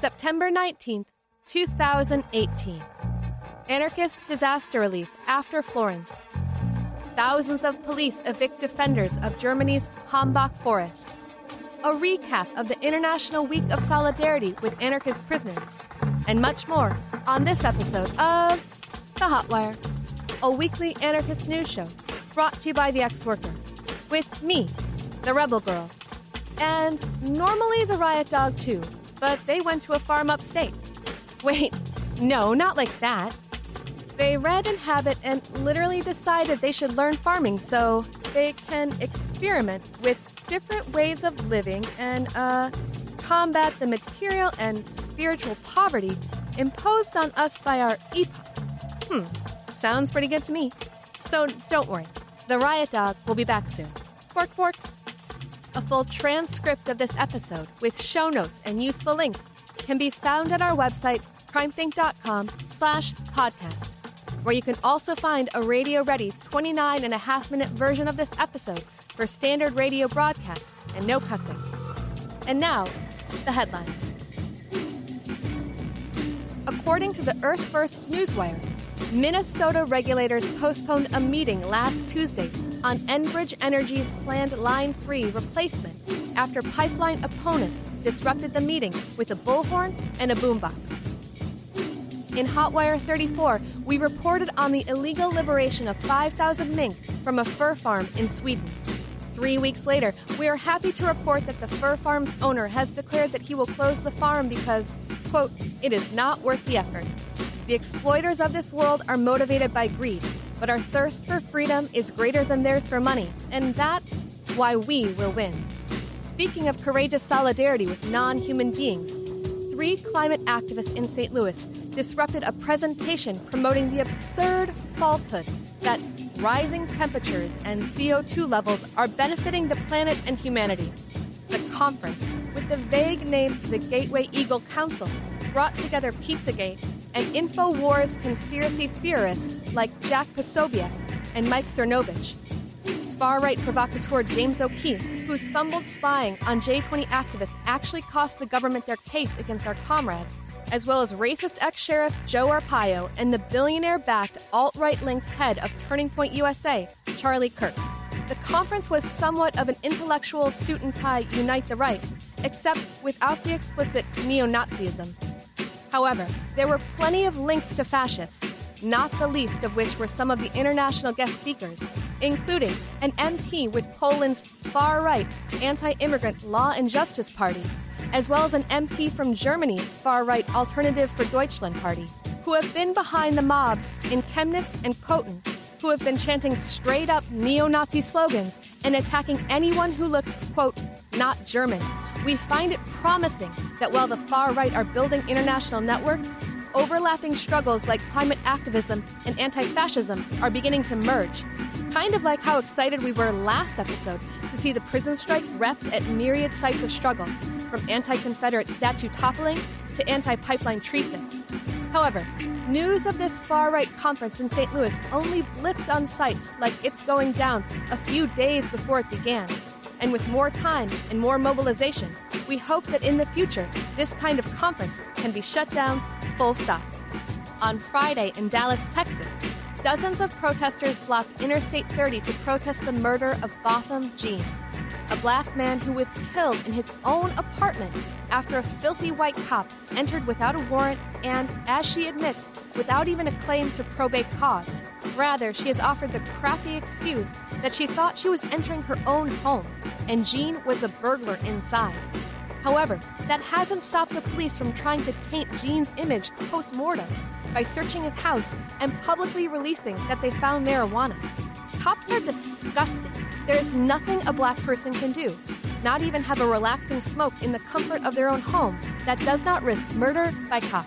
September 19th, 2018. Anarchist disaster relief after Florence. Thousands of police evict defenders of Germany's Hambach forest. A recap of the International Week of Solidarity with Anarchist Prisoners. And much more on this episode of The Hotwire, a weekly anarchist news show brought to you by the ex worker. With me, the Rebel Girl. And normally the Riot Dog, too, but they went to a farm upstate. Wait, no, not like that. They read Inhabit and literally decided they should learn farming so they can experiment with different ways of living and, uh, combat the material and spiritual poverty imposed on us by our epoch. Hmm, sounds pretty good to me. So don't worry, the Riot Dog will be back soon. Bork, bork. A full transcript of this episode with show notes and useful links can be found at our website, crimethinc.com slash podcast where you can also find a radio ready 29 and a half minute version of this episode for standard radio broadcasts and no cussing. And now, the headlines. According to the Earth First Newswire, Minnesota regulators postponed a meeting last Tuesday on Enbridge Energy's planned Line 3 replacement after pipeline opponents disrupted the meeting with a bullhorn and a boombox. In Hotwire 34, we reported on the illegal liberation of 5,000 mink from a fur farm in Sweden. Three weeks later, we are happy to report that the fur farm's owner has declared that he will close the farm because, quote, it is not worth the effort. The exploiters of this world are motivated by greed, but our thirst for freedom is greater than theirs for money, and that's why we will win. Speaking of courageous solidarity with non human beings, three climate activists in St. Louis disrupted a presentation promoting the absurd falsehood that rising temperatures and CO2 levels are benefiting the planet and humanity. The conference, with the vague name the Gateway Eagle Council, brought together Pizzagate and InfoWars conspiracy theorists like Jack Posobiec and Mike Cernovich. Far right provocateur James O'Keefe, whose fumbled spying on J20 activists actually cost the government their case against our comrades, as well as racist ex sheriff Joe Arpaio and the billionaire backed alt right linked head of Turning Point USA, Charlie Kirk. The conference was somewhat of an intellectual suit and tie unite the right, except without the explicit neo Nazism. However, there were plenty of links to fascists, not the least of which were some of the international guest speakers, including an MP with Poland's far right anti immigrant Law and Justice Party as well as an MP from Germany's far right Alternative for Deutschland party, who have been behind the mobs in Chemnitz and Köthen, who have been chanting straight up neo Nazi slogans and attacking anyone who looks, quote, not German. We find it promising that while the far right are building international networks, overlapping struggles like climate activism and anti fascism are beginning to merge. Kind of like how excited we were last episode to see the prison strike repped at myriad sites of struggle, from anti Confederate statue toppling to anti pipeline treasons. However, news of this far right conference in St. Louis only blipped on sites like it's going down a few days before it began. And with more time and more mobilization, we hope that in the future, this kind of conference can be shut down full stop. On Friday in Dallas, Texas, dozens of protesters blocked Interstate 30 to protest the murder of Botham Jean a black man who was killed in his own apartment after a filthy white cop entered without a warrant and, as she admits, without even a claim to probate cause. Rather, she has offered the crappy excuse that she thought she was entering her own home, and Jean was a burglar inside. However, that hasn't stopped the police from trying to taint Jean's image post mortem by searching his house and publicly releasing that they found marijuana. Cops are disgusting there is nothing a black person can do, not even have a relaxing smoke in the comfort of their own home, that does not risk murder by cop.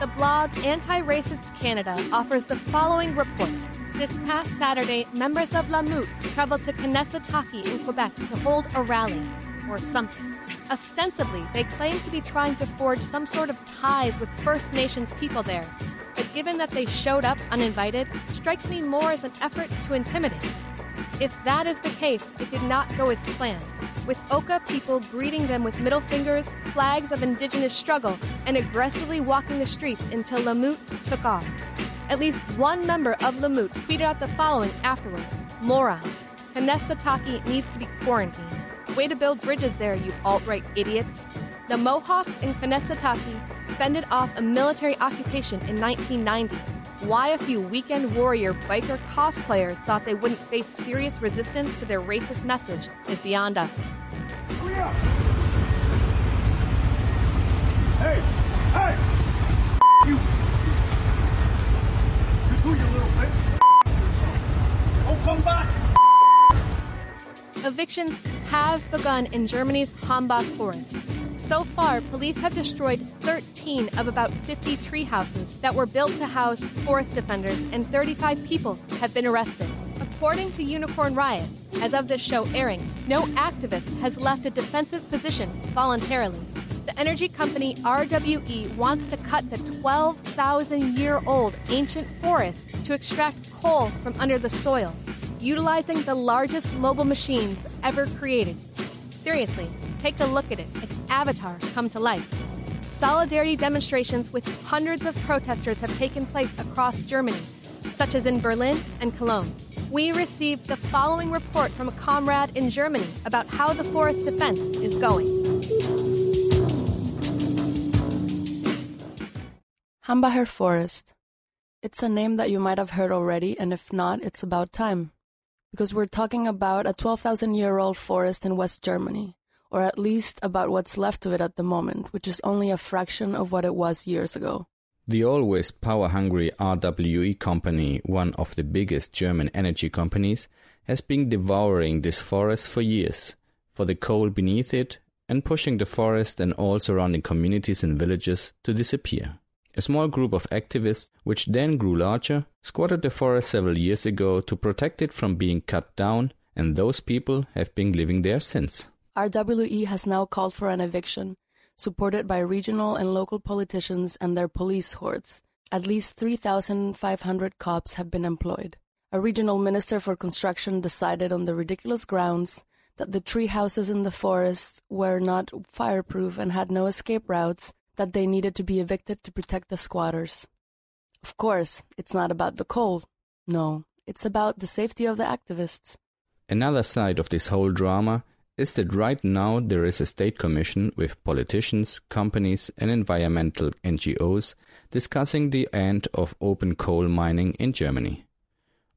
The blog Anti Racist Canada offers the following report. This past Saturday, members of La Meute traveled to Kanesatake in Quebec to hold a rally, or something. Ostensibly, they claim to be trying to forge some sort of ties with First Nations people there. But given that they showed up uninvited, strikes me more as an effort to intimidate. If that is the case, it did not go as planned, with Oka people greeting them with middle fingers, flags of indigenous struggle, and aggressively walking the streets until La Meute took off. At least one member of La Meute tweeted out the following afterward Morons. Kanesatake needs to be quarantined. Way to build bridges there, you alt right idiots. The Mohawks in Kanesatake fended off a military occupation in 1990. Why a few weekend warrior biker cosplayers thought they wouldn't face serious resistance to their racist message is beyond us. Hey! Hey! You! You do, you little bitch! Don't come back! Evictions have begun in Germany's Hambach forest. So far, police have destroyed 13 of about 50 tree houses that were built to house forest defenders, and 35 people have been arrested. According to Unicorn Riot, as of this show airing, no activist has left a defensive position voluntarily. The energy company RWE wants to cut the 12,000 year old ancient forest to extract coal from under the soil, utilizing the largest mobile machines ever created. Seriously, take a look at it. It's Avatar come to life. Solidarity demonstrations with hundreds of protesters have taken place across Germany, such as in Berlin and Cologne. We received the following report from a comrade in Germany about how the forest defense is going. Hambacher Forest. It's a name that you might have heard already, and if not, it's about time. Because we're talking about a 12,000 year old forest in West Germany, or at least about what's left of it at the moment, which is only a fraction of what it was years ago. The always power hungry RWE company, one of the biggest German energy companies, has been devouring this forest for years, for the coal beneath it, and pushing the forest and all surrounding communities and villages to disappear. A small group of activists, which then grew larger, squatted the forest several years ago to protect it from being cut down, and those people have been living there since. RWE has now called for an eviction, supported by regional and local politicians and their police hordes. At least 3,500 cops have been employed. A regional minister for construction decided on the ridiculous grounds that the tree houses in the forests were not fireproof and had no escape routes that they needed to be evicted to protect the squatters. Of course, it's not about the coal. No, it's about the safety of the activists. Another side of this whole drama is that right now there is a state commission with politicians, companies, and environmental NGOs discussing the end of open coal mining in Germany.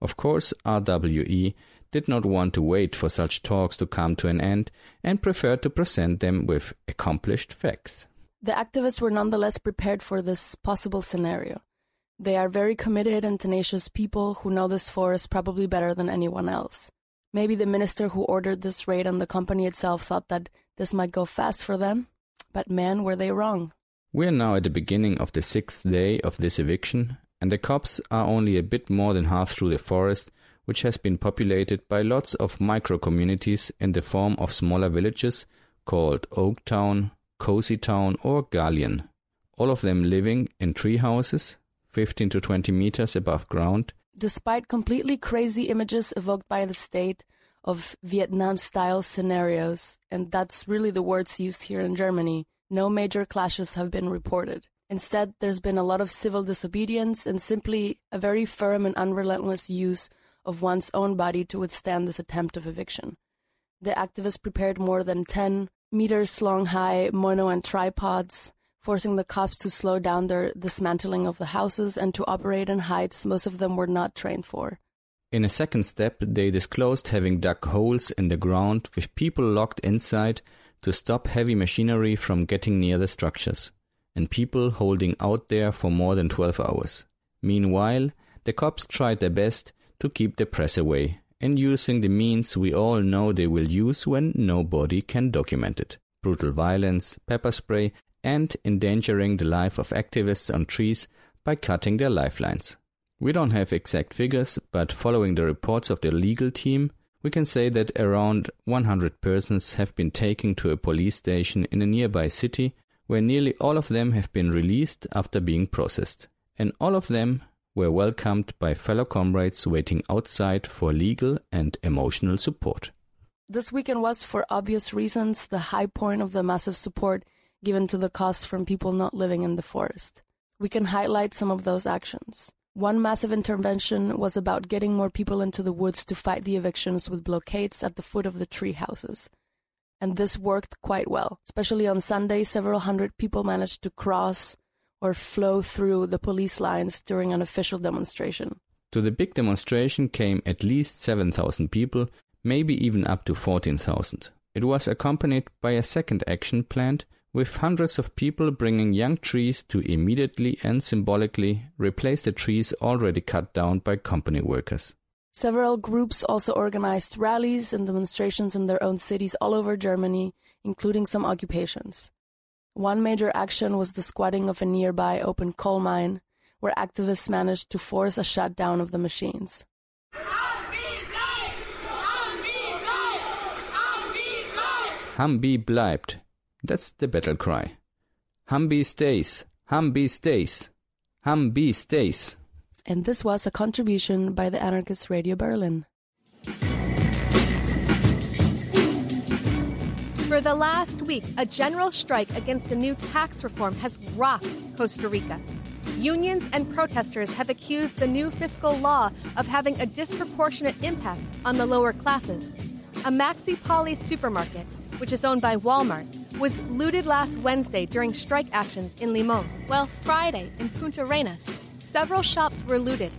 Of course, RWE did not want to wait for such talks to come to an end and preferred to present them with accomplished facts. The activists were nonetheless prepared for this possible scenario. They are very committed and tenacious people who know this forest probably better than anyone else. Maybe the minister who ordered this raid on the company itself thought that this might go fast for them, but man, were they wrong. We are now at the beginning of the sixth day of this eviction, and the cops are only a bit more than half through the forest, which has been populated by lots of micro communities in the form of smaller villages called Oaktown, Cozy Town, or Galien. All of them living in tree houses, 15 to 20 meters above ground. Despite completely crazy images evoked by the state of Vietnam style scenarios, and that's really the words used here in Germany, no major clashes have been reported. Instead, there's been a lot of civil disobedience and simply a very firm and unrelentless use of one's own body to withstand this attempt of eviction. The activists prepared more than 10 meters long high mono and tripods, forcing the cops to slow down their dismantling of the houses and to operate in heights most of them were not trained for. In a second step, they disclosed having dug holes in the ground with people locked inside to stop heavy machinery from getting near the structures, and people holding out there for more than 12 hours. Meanwhile, the cops tried their best to keep the press away, and using the means we all know they will use when nobody can document it brutal violence, pepper spray, and endangering the life of activists on trees by cutting their lifelines. We don't have exact figures, but following the reports of the legal team, we can say that around 100 persons have been taken to a police station in a nearby city where nearly all of them have been released after being processed. And all of them were welcomed by fellow comrades waiting outside for legal and emotional support. This weekend was, for obvious reasons, the high point of the massive support given to the cause from people not living in the forest. We can highlight some of those actions. One massive intervention was about getting more people into the woods to fight the evictions with blockades at the foot of the tree houses. And this worked quite well. Especially on Sunday, several hundred people managed to cross or flow through the police lines during an official demonstration. To the big demonstration came at least 7,000 people, maybe even up to 14,000. It was accompanied by a second action planned with hundreds of people bringing young trees to immediately and symbolically replace the trees already cut down by company workers. Several groups also organized rallies and demonstrations in their own cities all over Germany, including some occupations. One major action was the squatting of a nearby open coal mine, where activists managed to force a shutdown of the machines. Hambi bleibt, that's the battle cry. Hambi stays. Hambi stays. Hambi stays. And this was a contribution by the Anarchist Radio Berlin. For the last week, a general strike against a new tax reform has rocked Costa Rica. Unions and protesters have accused the new fiscal law of having a disproportionate impact on the lower classes. A Maxi Palí supermarket, which is owned by Walmart, was looted last Wednesday during strike actions in Limon. Well, Friday in Punta Arenas, several shops were looted,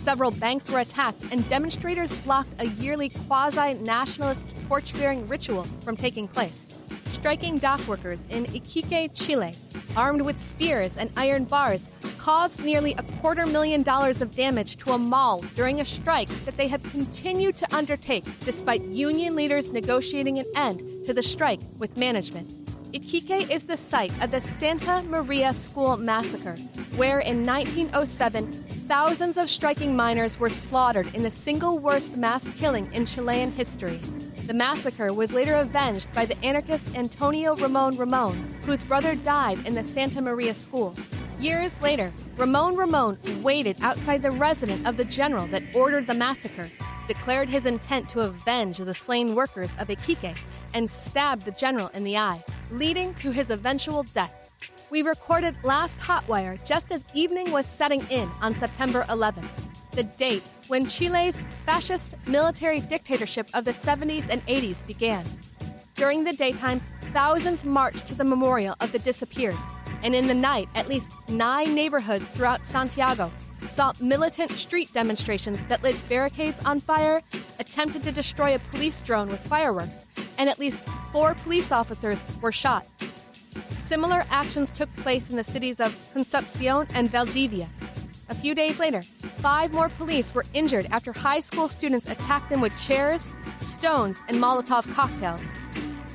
several banks were attacked, and demonstrators blocked a yearly quasi nationalist torch bearing ritual from taking place. Striking dock workers in Iquique, Chile, armed with spears and iron bars, caused nearly a quarter million dollars of damage to a mall during a strike that they have continued to undertake despite union leaders negotiating an end to the strike with management. Iquique is the site of the Santa Maria School massacre, where in 1907, thousands of striking miners were slaughtered in the single worst mass killing in Chilean history. The massacre was later avenged by the anarchist Antonio Ramon Ramon, whose brother died in the Santa Maria School. Years later, Ramon Ramon waited outside the residence of the general that ordered the massacre declared his intent to avenge the slain workers of Iquique and stabbed the general in the eye, leading to his eventual death. We recorded last Hotwire just as evening was setting in on September 11th, the date when Chile's fascist military dictatorship of the 70s and 80s began. During the daytime, thousands marched to the memorial of the disappeared, and in the night, at least nine neighborhoods throughout Santiago saw militant street demonstrations that lit barricades on fire, attempted to destroy a police drone with fireworks, and at least four police officers were shot. Similar actions took place in the cities of Concepcion and Valdivia. A few days later, five more police were injured after high school students attacked them with chairs, stones, and Molotov cocktails.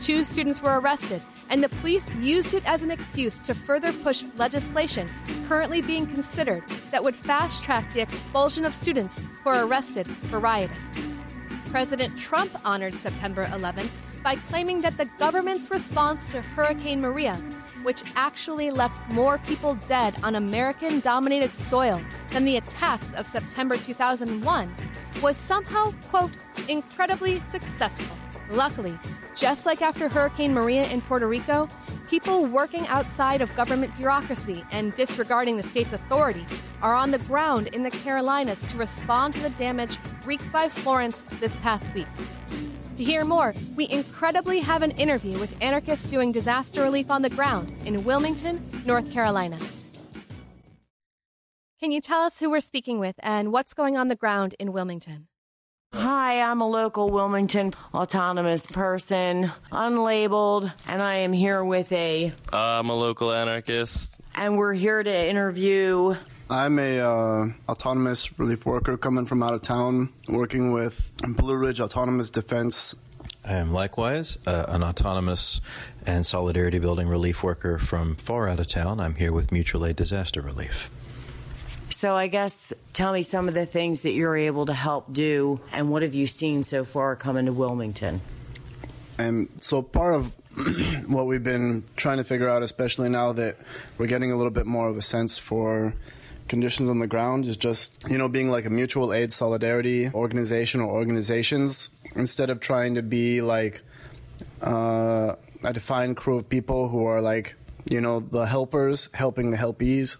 Two students were arrested, and the police used it as an excuse to further push legislation currently being considered that would fast track the expulsion of students who are arrested for rioting. President Trump honored September 11th by claiming that the government's response to Hurricane Maria, which actually left more people dead on American dominated soil than the attacks of September 2001, was somehow, quote, incredibly successful. Luckily, just like after Hurricane Maria in Puerto Rico, people working outside of government bureaucracy and disregarding the state's authority are on the ground in the Carolinas to respond to the damage wreaked by Florence this past week. To hear more, we incredibly have an interview with anarchists doing disaster relief on the ground in Wilmington, North Carolina. Can you tell us who we're speaking with and what's going on the ground in Wilmington? Hi, I'm a local Wilmington autonomous person, unlabeled, and I am here with a. I'm a local anarchist. And we're here to interview. I'm a uh, autonomous relief worker coming from out of town, working with Blue Ridge Autonomous Defense. I am likewise uh, an autonomous and solidarity building relief worker from far out of town. I'm here with Mutual Aid Disaster Relief. So I guess tell me some of the things that you're able to help do, and what have you seen so far coming to Wilmington? And so part of what we've been trying to figure out, especially now that we're getting a little bit more of a sense for conditions on the ground is just, you know, being like a mutual aid solidarity organization or organizations instead of trying to be like uh, a defined crew of people who are like, you know, the helpers helping the helpees.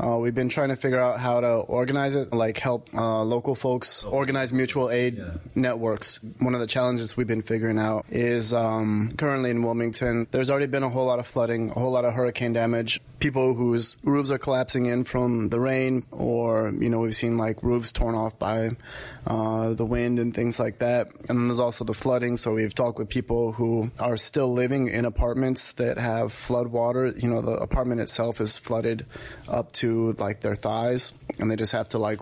Uh, we've been trying to figure out how to organize it, like help uh, local folks organize mutual aid yeah. networks. One of the challenges we've been figuring out is um, currently in Wilmington, there's already been a whole lot of flooding, a whole lot of hurricane damage. People whose roofs are collapsing in from the rain, or you know, we've seen like roofs torn off by uh, the wind and things like that. And then there's also the flooding. So we've talked with people who are still living in apartments that have flood water. You know, the apartment itself is flooded up to like their thighs, and they just have to like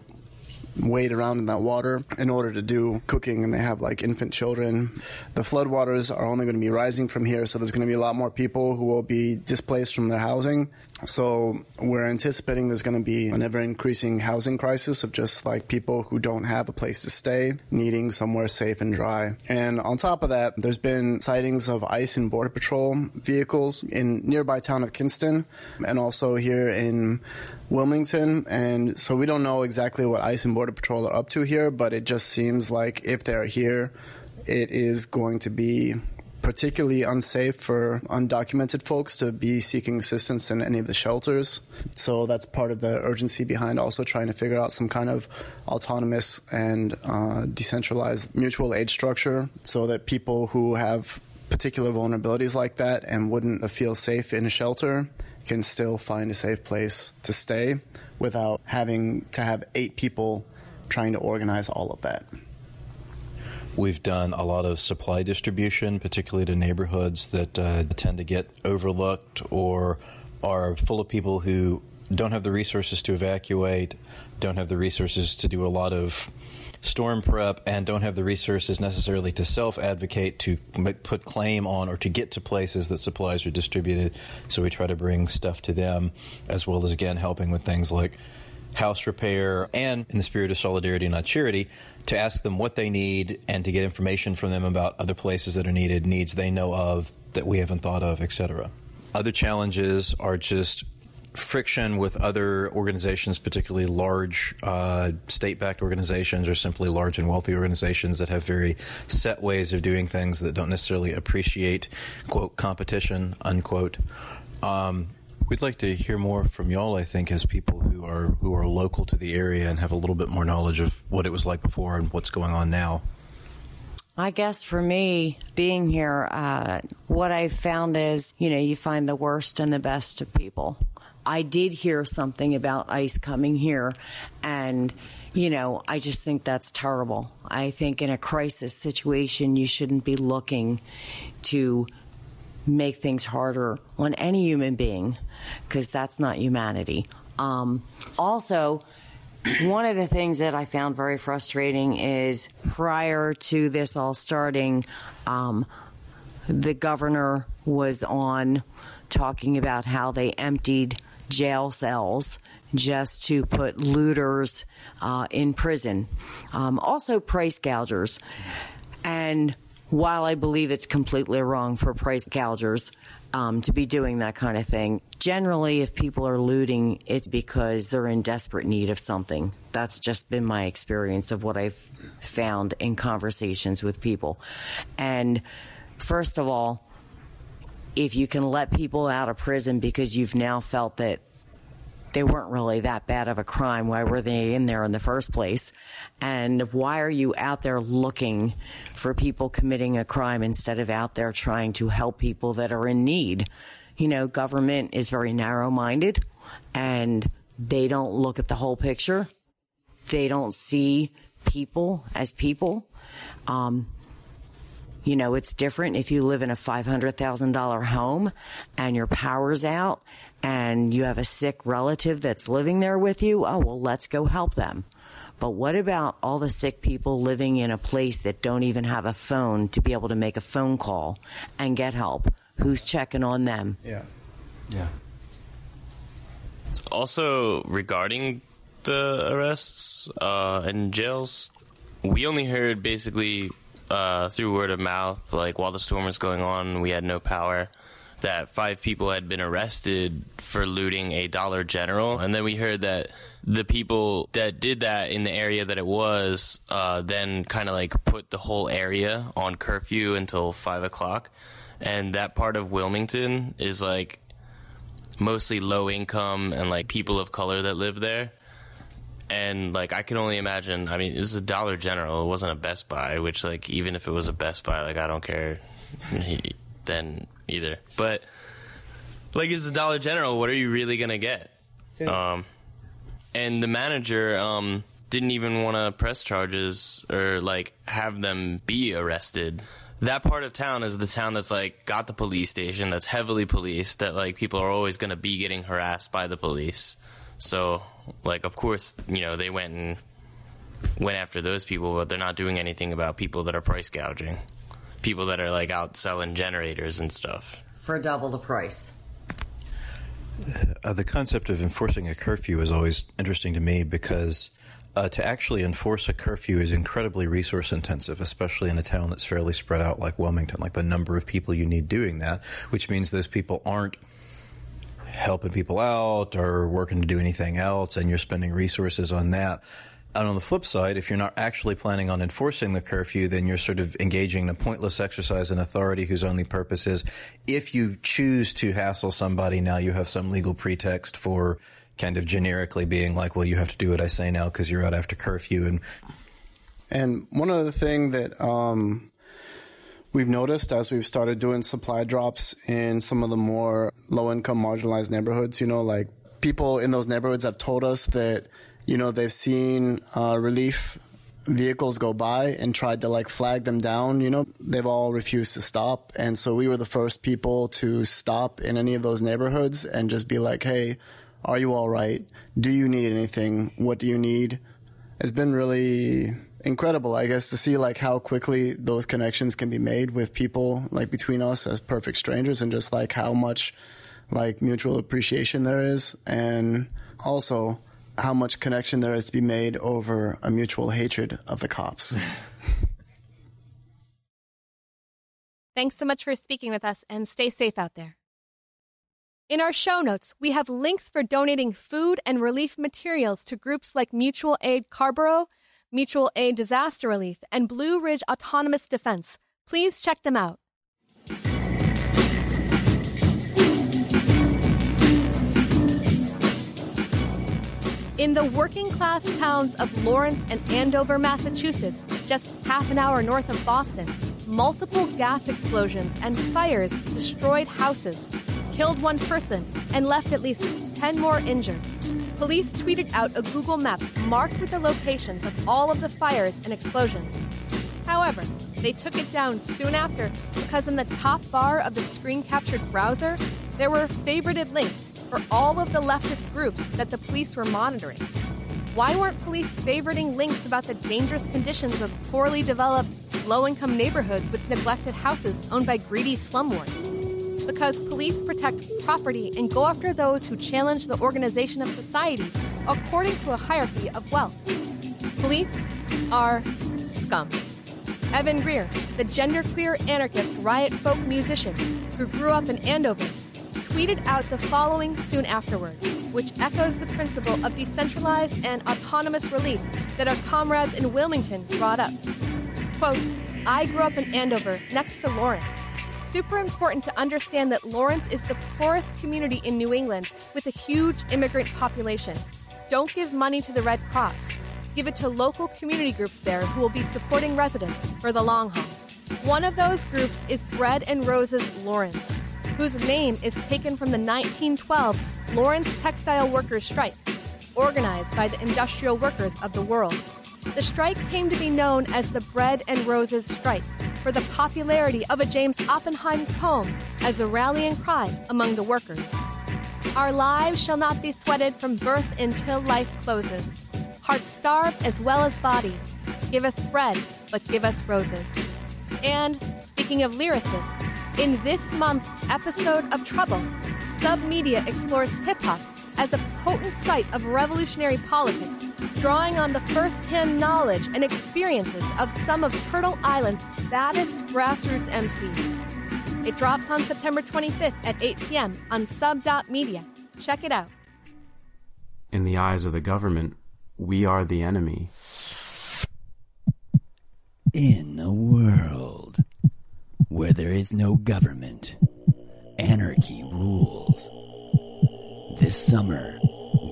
wade around in that water in order to do cooking and they have like infant children. The floodwaters are only going to be rising from here, so there's going to be a lot more people who will be displaced from their housing. So we're anticipating there's going to be an ever increasing housing crisis of just like people who don't have a place to stay, needing somewhere safe and dry. And on top of that, there's been sightings of ICE and Border Patrol vehicles in nearby town of Kinston and also here in Wilmington. And so we don't know exactly what ICE and Border Patrol are up to here, but it just seems like if they're here, it is going to be particularly unsafe for undocumented folks to be seeking assistance in any of the shelters. So that's part of the urgency behind also trying to figure out some kind of autonomous and uh, decentralized mutual aid structure so that people who have particular vulnerabilities like that and wouldn't feel safe in a shelter can still find a safe place to stay without having to have eight people trying to organize all of that. We've done a lot of supply distribution, particularly to neighborhoods that uh, tend to get overlooked or are full of people who don't have the resources to evacuate, don't have the resources to do a lot of storm prep and don't have the resources necessarily to self advocate to put claim on or to get to places that supplies are distributed. So we try to bring stuff to them as well as again helping with things like house repair and in the spirit of solidarity not charity to ask them what they need and to get information from them about other places that are needed needs they know of that we haven't thought of etc other challenges are just friction with other organizations, particularly large uh, state backed organizations or simply large and wealthy organizations that have very set ways of doing things that don't necessarily appreciate, quote, competition, unquote. Um, we'd like to hear more from y'all, I think, as people who are who are local to the area and have a little bit more knowledge of what it was like before and what's going on now. I guess for me, being here, uh, what I've found is, you know, you find the worst and the best of people. I did hear something about ICE coming here, and you know, I just think that's terrible. I think in a crisis situation, you shouldn't be looking to make things harder on any human being because that's not humanity. Um, also, one of the things that I found very frustrating is prior to this all starting, um, the governor was on talking about how they emptied jail cells just to put looters uh, in prison. Um, also, price gougers. And while I believe it's completely wrong for price gougers um, to be doing that kind of thing, generally, if people are looting, it's because they're in desperate need of something. That's just been my experience of what I've found in conversations with people. And first of all, if you can let people out of prison because you've now felt that they weren't really that bad of a crime, why were they in there in the first place? And why are you out there looking for people committing a crime instead of out there trying to help people that are in need? You know, government is very narrow minded and they don't look at the whole picture. They don't see people as people. Um, you know, it's different if you live in a $500,000 home and your power's out and you have a sick relative that's living there with you. Oh, well, let's go help them. But what about all the sick people living in a place that don't even have a phone to be able to make a phone call and get help? Who's checking on them? Yeah. Yeah. Also, regarding the arrests uh, and jails, we only heard basically uh, through word of mouth, like while the storm was going on, we had no power. that five people had been arrested for looting a Dollar General, and then we heard that the people that did that in the area that it was uh, then kind of like put the whole area on curfew until five o'clock, and that part of Wilmington is like mostly low income and like people of color that live there. And like I can only imagine. I mean, it was a Dollar General. It wasn't a Best Buy. Which like even if it was a Best Buy, like I don't care then either. But like it's a Dollar General. What are you really gonna get? Um, and the manager um didn't even want to press charges or like have them be arrested. That part of town is the town that's like got the police station that's heavily policed that like people are always going to be getting harassed by the police. So like of course, you know, they went and went after those people, but they're not doing anything about people that are price gouging. People that are like out selling generators and stuff. For double the price. Uh, the concept of enforcing a curfew is always interesting to me because uh, to actually enforce a curfew is incredibly resource intensive, especially in a town that's fairly spread out like Wilmington. Like the number of people you need doing that, which means those people aren't helping people out or working to do anything else, and you're spending resources on that. And on the flip side, if you're not actually planning on enforcing the curfew, then you're sort of engaging in a pointless exercise in authority whose only purpose is if you choose to hassle somebody, now you have some legal pretext for kind of generically being like, well, you have to do what I say now because you're out after curfew. And And one other thing that um, we've noticed as we've started doing supply drops in some of the more low income marginalized neighborhoods, you know, like people in those neighborhoods have told us that, you know, they've seen uh, relief vehicles go by and tried to like flag them down, you know, they've all refused to stop. And so we were the first people to stop in any of those neighborhoods and just be like, hey, are you all right? Do you need anything? What do you need? It's been really incredible, I guess, to see like how quickly those connections can be made with people like between us as perfect strangers and just like how much like mutual appreciation there is and also how much connection there is to be made over a mutual hatred of the cops. Thanks so much for speaking with us and stay safe out there. In our show notes, we have links for donating food and relief materials to groups like Mutual Aid Carrboro, Mutual Aid Disaster Relief, and Blue Ridge Autonomous Defense. Please check them out. In the working class towns of Lawrence and Andover, Massachusetts, just half an hour north of Boston, multiple gas explosions and fires destroyed houses, killed one person, and left at least 10 more injured. Police tweeted out a Google map marked with the locations of all of the fires and explosions. However, they took it down soon after because in the top bar of the screen captured browser, there were favorited links for all of the leftist groups that the police were monitoring. Why weren't police favoriting links about the dangerous conditions of poorly developed, low income neighborhoods with neglected houses owned by greedy slumlords? Because police protect property and go after those who challenge the organization of society according to a hierarchy of wealth. Police are scum. Evan Greer, the genderqueer anarchist riot folk musician who grew up in Andover, tweeted out the following soon afterward, which echoes the principle of decentralized and autonomous relief that our comrades in Wilmington brought up. Quote, I grew up in Andover, next to Lawrence. Super important to understand that Lawrence is the poorest community in New England with a huge immigrant population. Don't give money to the Red Cross. Give it to local community groups there who will be supporting residents for the long haul. One of those groups is Bread and Roses Lawrence, whose name is taken from the 1912 Lawrence Textile Workers Strike, organized by the industrial workers of the world. The strike came to be known as the Bread and Roses Strike for the popularity of a James Oppenheim poem as a rallying cry among the workers. Our lives shall not be sweated from birth until life closes. Hearts starve as well as bodies. Give us bread, but give us roses. And speaking of lyricists, in this month's episode of Trouble, Submedia explores hip hop as a potent site of revolutionary politics, drawing on the first hand knowledge and experiences of some of Turtle Island's baddest grassroots MCs. It drops on September 25th at 8 p.m. on sub.media. Check it out. In the eyes of the government, we are the enemy. In a world where there is no government, anarchy rules. This summer,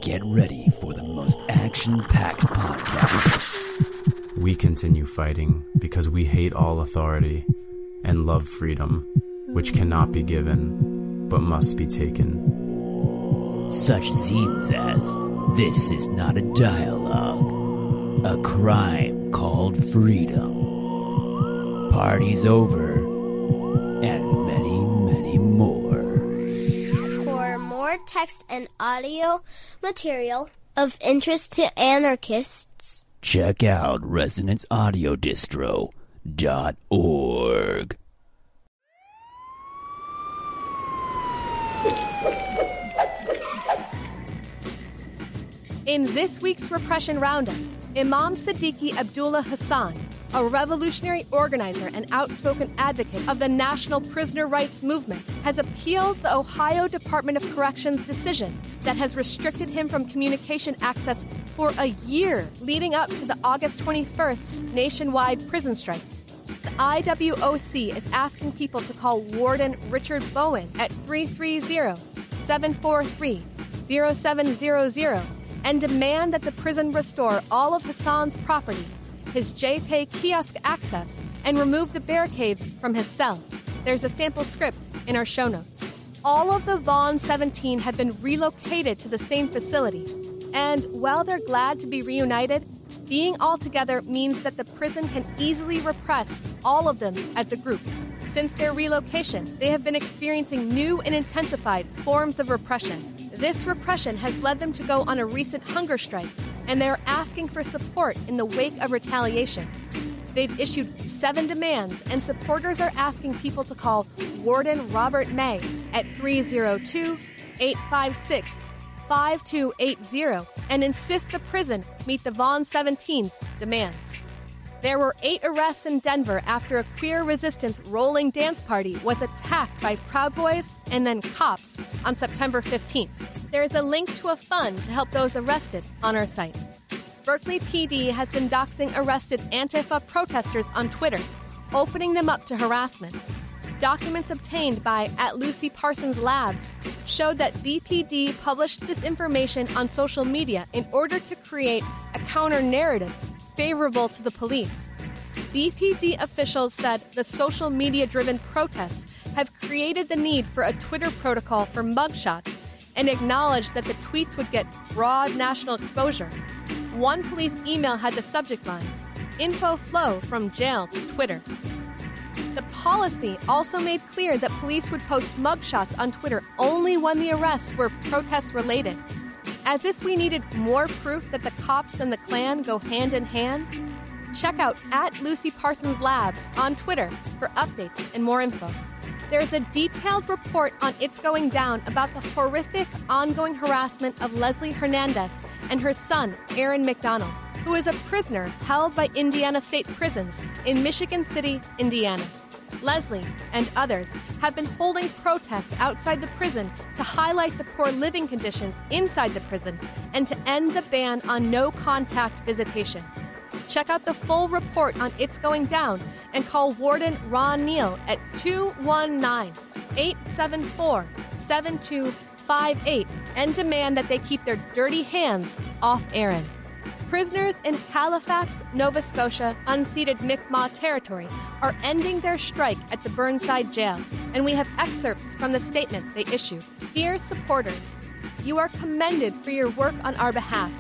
get ready for the most action packed podcast. We continue fighting because we hate all authority and love freedom, which cannot be given, but must be taken. Such scenes as This is not a dialogue, a crime called freedom. Party's over, and many text and audio material of interest to anarchists, Check out resonanceaudiodistro.org. In this week's Repression Roundup, Imam Siddiqui Abdullah Hassan, a revolutionary organizer and outspoken advocate of the National Prisoner Rights Movement, has appealed the Ohio Department of Corrections decision that has restricted him from communication access for a year leading up to the August 21st nationwide prison strike. The IWOC is asking people to call Warden Richard Bowen at 330 743 0700 and demand that the prison restore all of Hassan's property, his JPay kiosk access, and remove the barricades from his cell. There's a sample script in our show notes. All of the Vaughn 17 have been relocated to the same facility. And while they're glad to be reunited, being all together means that the prison can easily repress all of them as a group. Since their relocation, they have been experiencing new and intensified forms of repression. This repression has led them to go on a recent hunger strike, and they are asking for support in the wake of retaliation. They've issued seven demands, and supporters are asking people to call Warden Robert May at 302 856 5280 and insist the prison meet the Vaughn 17's demands. There were eight arrests in Denver after a queer resistance rolling dance party was attacked by Proud Boys and then cops on September 15th. There is a link to a fund to help those arrested on our site. Berkeley PD has been doxing arrested Antifa protesters on Twitter, opening them up to harassment. Documents obtained by at Lucy Parsons Labs showed that BPD published this information on social media in order to create a counter narrative favorable to the police. BPD officials said the social media driven protests have created the need for a Twitter protocol for mugshots and acknowledged that the tweets would get broad national exposure. One police email had the subject line Info flow from jail to Twitter. The policy also made clear that police would post mugshots on Twitter only when the arrests were protest related. As if we needed more proof that the cops and the Klan go hand in hand. Check out at Lucy Parsons Labs on Twitter for updates and more info. There's a detailed report on It's Going Down about the horrific ongoing harassment of Leslie Hernandez and her son, Aaron McDonald, who is a prisoner held by Indiana State Prisons in Michigan City, Indiana. Leslie and others have been holding protests outside the prison to highlight the poor living conditions inside the prison and to end the ban on no contact visitation. Check out the full report on It's Going Down and call Warden Ron Neal at 219 874 7258 and demand that they keep their dirty hands off Aaron. Prisoners in Halifax, Nova Scotia, unceded Mi'kmaq territory are ending their strike at the Burnside jail, and we have excerpts from the statement they issued. Dear supporters, you are commended for your work on our behalf.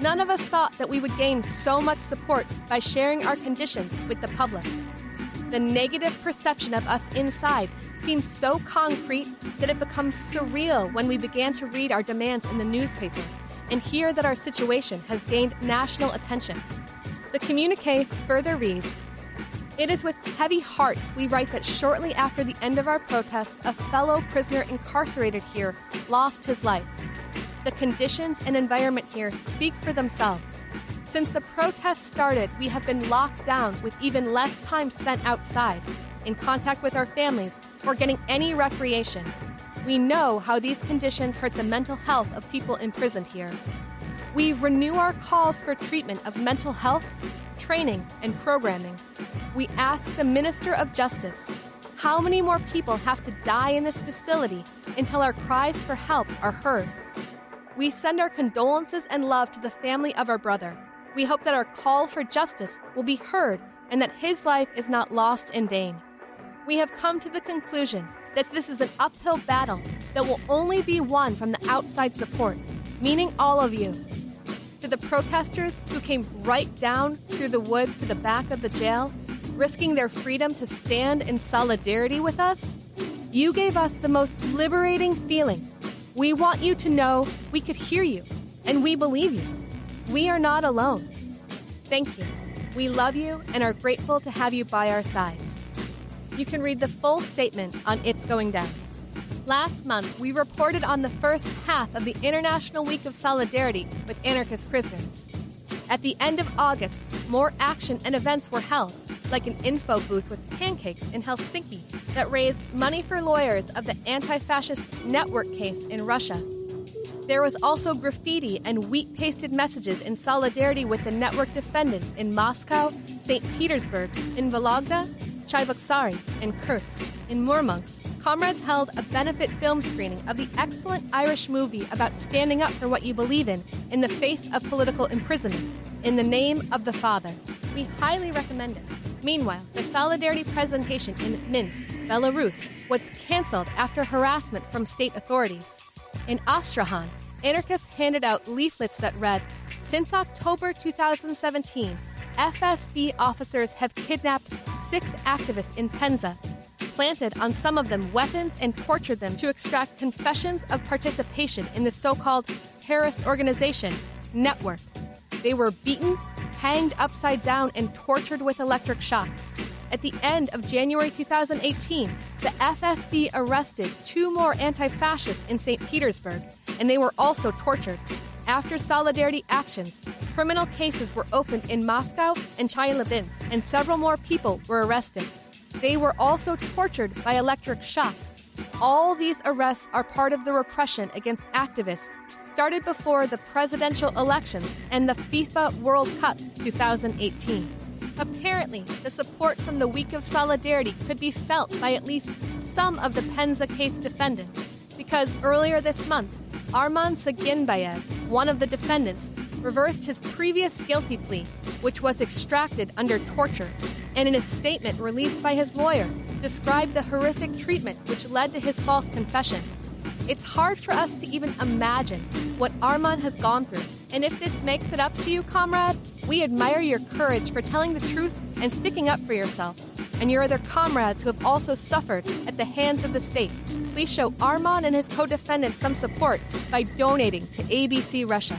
None of us thought that we would gain so much support by sharing our conditions with the public. The negative perception of us inside seems so concrete that it becomes surreal when we began to read our demands in the newspaper and hear that our situation has gained national attention. The communique further reads It is with heavy hearts we write that shortly after the end of our protest, a fellow prisoner incarcerated here lost his life. The conditions and environment here speak for themselves. Since the protests started, we have been locked down with even less time spent outside. in contact with our families, or getting any recreation. We know how these conditions hurt the mental health of people imprisoned here. We renew our calls for treatment of mental health, training, and programming. We ask the Minister of Justice how many more people have to die in this facility until our cries for help are heard? We send our condolences and love to the family of our brother. We hope that our call for justice will be heard and that his life is not lost in vain. We have come to the conclusion that this is an uphill battle that will only be won from the outside support, meaning all of you. To the protesters who came right down through the woods to the back of the jail, risking their freedom to stand in solidarity with us, you gave us the most liberating feeling. We want you to know we could hear you and we believe you. We are not alone. Thank you. We love you and are grateful to have you by our sides. You can read the full statement on It's Going Down. Last month, we reported on the first half of the International Week of Solidarity with Anarchist Prisoners. At the end of August, more action and events were held, like an info booth with pancakes in Helsinki that raised money for lawyers of the anti fascist network case in Russia. There was also graffiti and wheat pasted messages in solidarity with the network defendants in Moscow, St. Petersburg, in Vologda, Cheboksary, and Kursk. In Murmansk, comrades held a benefit film screening of the excellent Irish movie about standing up for what you believe in in the face of political imprisonment, In the Name of the Father. We highly recommend it. Meanwhile, the Solidarity presentation in Minsk, Belarus, was canceled after harassment from state authorities. In Astrakhan, anarchists handed out leaflets that read Since October 2017, FSB officers have kidnapped six activists in Penza, planted on some of them weapons, and tortured them to extract confessions of participation in the so called terrorist organization, Network. They were beaten, hanged upside down, and tortured with electric shocks. At the end of January 2018, the FSB arrested two more anti fascists in St. Petersburg, and they were also tortured. After solidarity actions, criminal cases were opened in Moscow and Chelyabinsk, and several more people were arrested. They were also tortured by electric shock. All these arrests are part of the repression against activists started before the presidential elections and the FIFA World Cup 2018. Apparently, the support from the Week of Solidarity could be felt by at least some of the Penza case defendants, because earlier this month, Arman Saginbayev, one of the defendants, reversed his previous guilty plea, which was extracted under torture, and in a statement released by his lawyer, described the horrific treatment which led to his false confession. It's hard for us to even imagine what Arman has gone through, and if this makes it up to you, comrade, we admire your courage for telling the truth and sticking up for yourself. And your other comrades who have also suffered at the hands of the state. Please show Arman and his co defendants some support by donating to ABC Russia.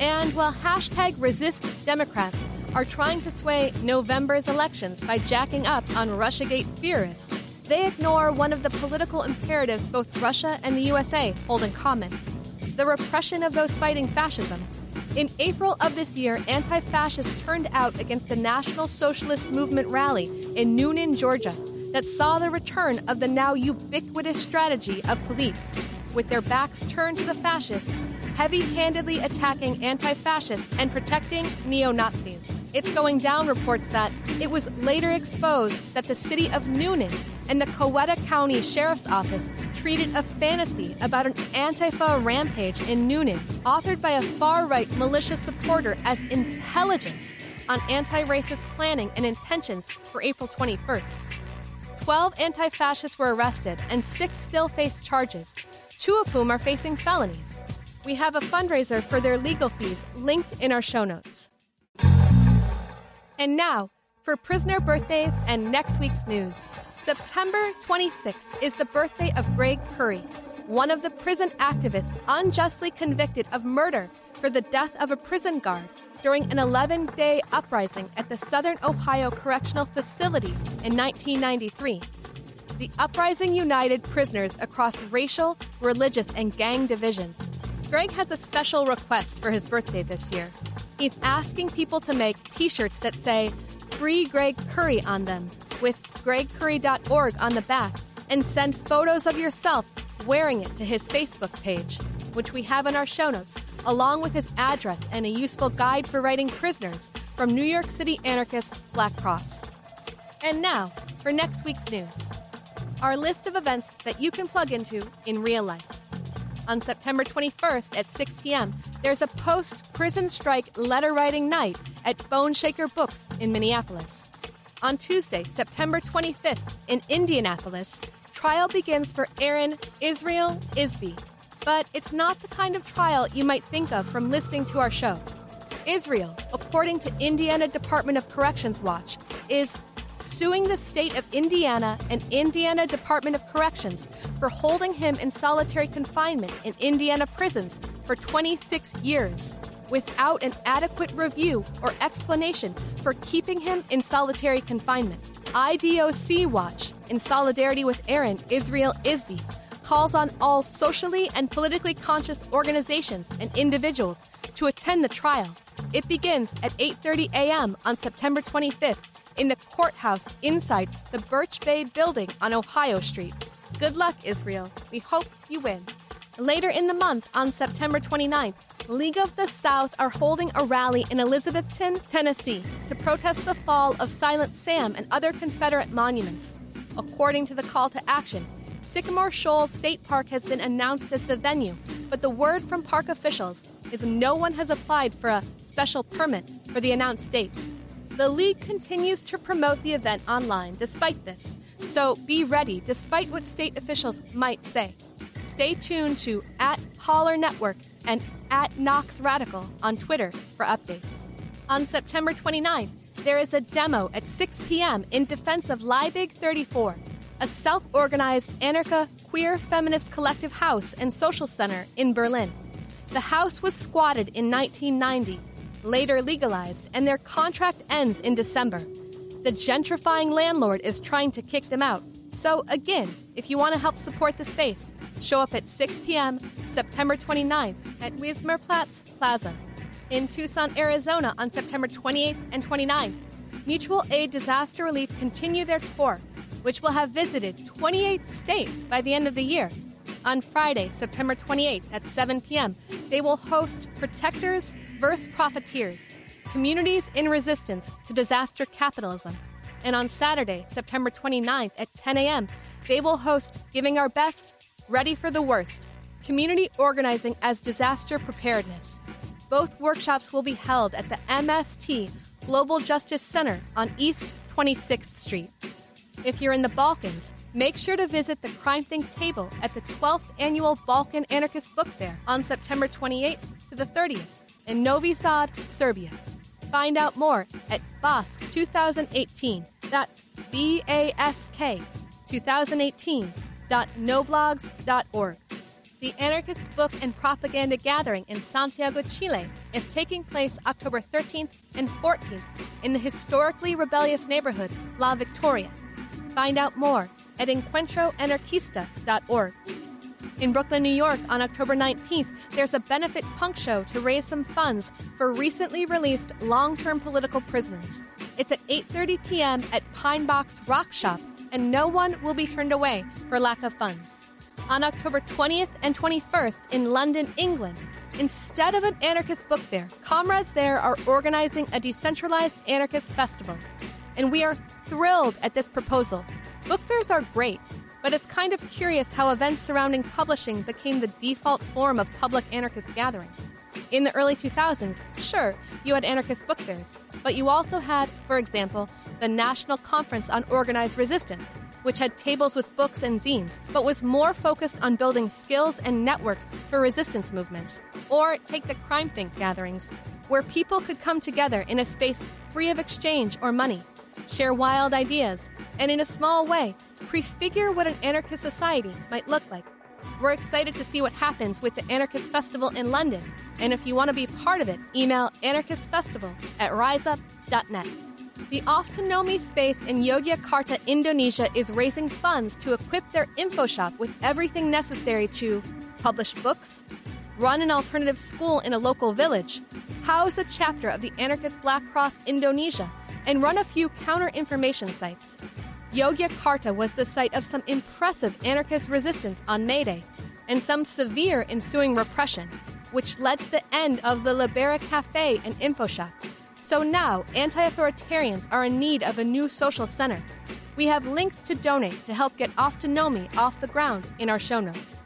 And while hashtag resist Democrats are trying to sway November's elections by jacking up on Russiagate theorists, they ignore one of the political imperatives both Russia and the USA hold in common the repression of those fighting fascism. In April of this year, anti fascists turned out against the National Socialist Movement rally in Newnan, Georgia, that saw the return of the now ubiquitous strategy of police, with their backs turned to the fascists, heavy handedly attacking anti fascists and protecting neo Nazis. It's Going Down reports that it was later exposed that the city of Newnan and the Coweta County Sheriff's Office treated a fantasy about an Antifa rampage in Newnan, authored by a far right militia supporter, as intelligence on anti racist planning and intentions for April 21st. Twelve anti fascists were arrested, and six still face charges, two of whom are facing felonies. We have a fundraiser for their legal fees linked in our show notes. And now, for prisoner birthdays and next week's news. September 26th is the birthday of Greg Curry, one of the prison activists unjustly convicted of murder for the death of a prison guard during an 11 day uprising at the Southern Ohio Correctional Facility in 1993. The uprising united prisoners across racial, religious, and gang divisions. Greg has a special request for his birthday this year. He's asking people to make t shirts that say, Free Greg Curry on them with gregcurry.org on the back and send photos of yourself wearing it to his Facebook page, which we have in our show notes, along with his address and a useful guide for writing prisoners from New York City anarchist Black Cross. And now for next week's news our list of events that you can plug into in real life. On September 21st at 6 p.m., there's a post prison strike letter writing night at Boneshaker Books in Minneapolis. On Tuesday, September 25th in Indianapolis, trial begins for Aaron Israel Isby. But it's not the kind of trial you might think of from listening to our show. Israel, according to Indiana Department of Corrections Watch, is suing the state of Indiana and Indiana Department of Corrections for holding him in solitary confinement in Indiana prisons for 26 years without an adequate review or explanation for keeping him in solitary confinement. IDOC Watch, in solidarity with Aaron Israel Isby, calls on all socially and politically conscious organizations and individuals to attend the trial. It begins at 8:30 a.m. on September 25th in the courthouse inside the Birch Bayh building on Ohio Street. Good luck, Israel. We hope you win. Later in the month, on September 29th, League of the South are holding a rally in Elizabethton, Tennessee, to protest the fall of Silent Sam and other Confederate monuments. According to the call to action, Sycamore Shoals State Park has been announced as the venue, but the word from park officials is no one has applied for a special permit for the announced date. The league continues to promote the event online despite this, so be ready despite what state officials might say. Stay tuned to at Holler Network and at Knox Radical on Twitter for updates. On September 29th, there is a demo at 6 p.m. in defense of Liebig 34, a self organized anarcha queer feminist collective house and social center in Berlin. The house was squatted in 1990 later legalized, and their contract ends in December. The gentrifying landlord is trying to kick them out. So, again, if you want to help support the space, show up at 6 p.m. September 29th at Wismarplatz Plaza. In Tucson, Arizona on September 28th and 29th, Mutual Aid Disaster Relief continue their tour, which will have visited 28 states by the end of the year. On Friday, September 28th at 7 p.m., they will host Protectors Diverse Profiteers Communities in Resistance to Disaster Capitalism. And on Saturday, September 29th at 10 a.m., they will host Giving Our Best, Ready for the Worst Community Organizing as Disaster Preparedness. Both workshops will be held at the MST Global Justice Center on East 26th Street. If you're in the Balkans, make sure to visit the CrimethInc table at the 12th annual Balkan Anarchist Book Fair on September 28th to the 30th in Novi Sad, Serbia. Find out more at BASK 2018. That's B A S K 2018.noblogs.org. The Anarchist Book and Propaganda Gathering in Santiago, Chile is taking place October 13th and 14th in the historically rebellious neighborhood La Victoria. Find out more at encuentroanarquista.org. In Brooklyn, New York, on October 19th, there's a benefit punk show to raise some funds for recently released long-term political prisoners. It's at 8:30 p.m. at Pine Box Rock Shop, and no one will be turned away for lack of funds. On October 20th and 21st in London, England, instead of an anarchist book fair, comrades there are organizing a decentralized anarchist festival. And we are thrilled at this proposal. Book fairs are great, but it's kind of curious how events surrounding publishing became the default form of public anarchist gatherings. In the early 2000s, sure, you had anarchist book fairs, but you also had, for example, the National Conference on Organized Resistance, which had tables with books and zines, but was more focused on building skills and networks for resistance movements. Or take the CrimethInc gatherings, where people could come together in a space free of exchange or money, share wild ideas, and in a small way, prefigure what an anarchist society might look like. We're excited to see what happens with the Anarchist Festival in London, and if you want to be part of it, email anarchistfestival at riseup.net. The Off to Know Me space in Yogyakarta, Indonesia is raising funds to equip their info shop with everything necessary to publish books, run an alternative school in a local village, house a chapter of the Anarchist Black Cross Indonesia, and run a few counter information sites. Yogyakarta was the site of some impressive anarchist resistance on May Day and some severe ensuing repression, which led to the end of the Libera Cafe and InfoShack. So now, anti authoritarians are in need of a new social center. We have links to donate to help get Oftanomi off the ground in our show notes.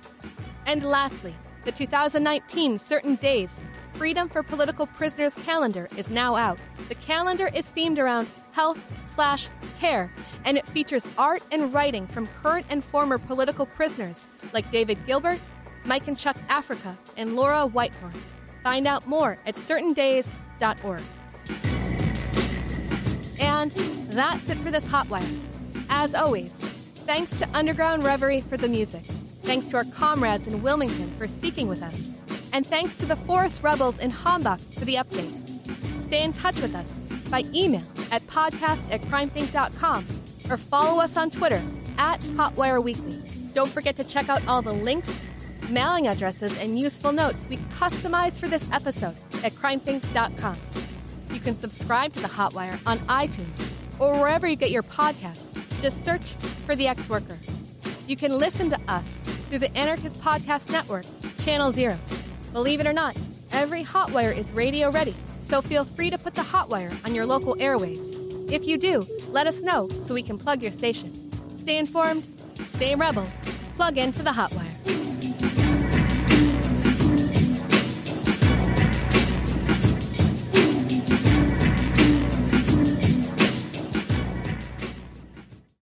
And lastly, the 2019 Certain Days Freedom for Political Prisoners calendar is now out. The calendar is themed around health slash care, and it features art and writing from current and former political prisoners like David Gilbert, Mike and Chuck Africa, and Laura Whitehorn. Find out more at certaindays.org. And that's it for this Hotwire. As always, thanks to Underground Reverie for the music. Thanks to our comrades in Wilmington for speaking with us. And thanks to the Forest Rebels in Hambach for the update. Stay in touch with us by email at podcast at crimethinc.com or follow us on Twitter at Hotwire Weekly. Don't forget to check out all the links, mailing addresses, and useful notes we customized for this episode at crimethinc.com. You can subscribe to the Hotwire on iTunes or wherever you get your podcasts. Just search for The Ex Worker. You can listen to us through the Anarchist Podcast Network, Channel Zero. Believe it or not, every Hotwire is radio ready, so feel free to put the Hotwire on your local airwaves. If you do, let us know so we can plug your station. Stay informed, stay rebel, plug into the Hotwire.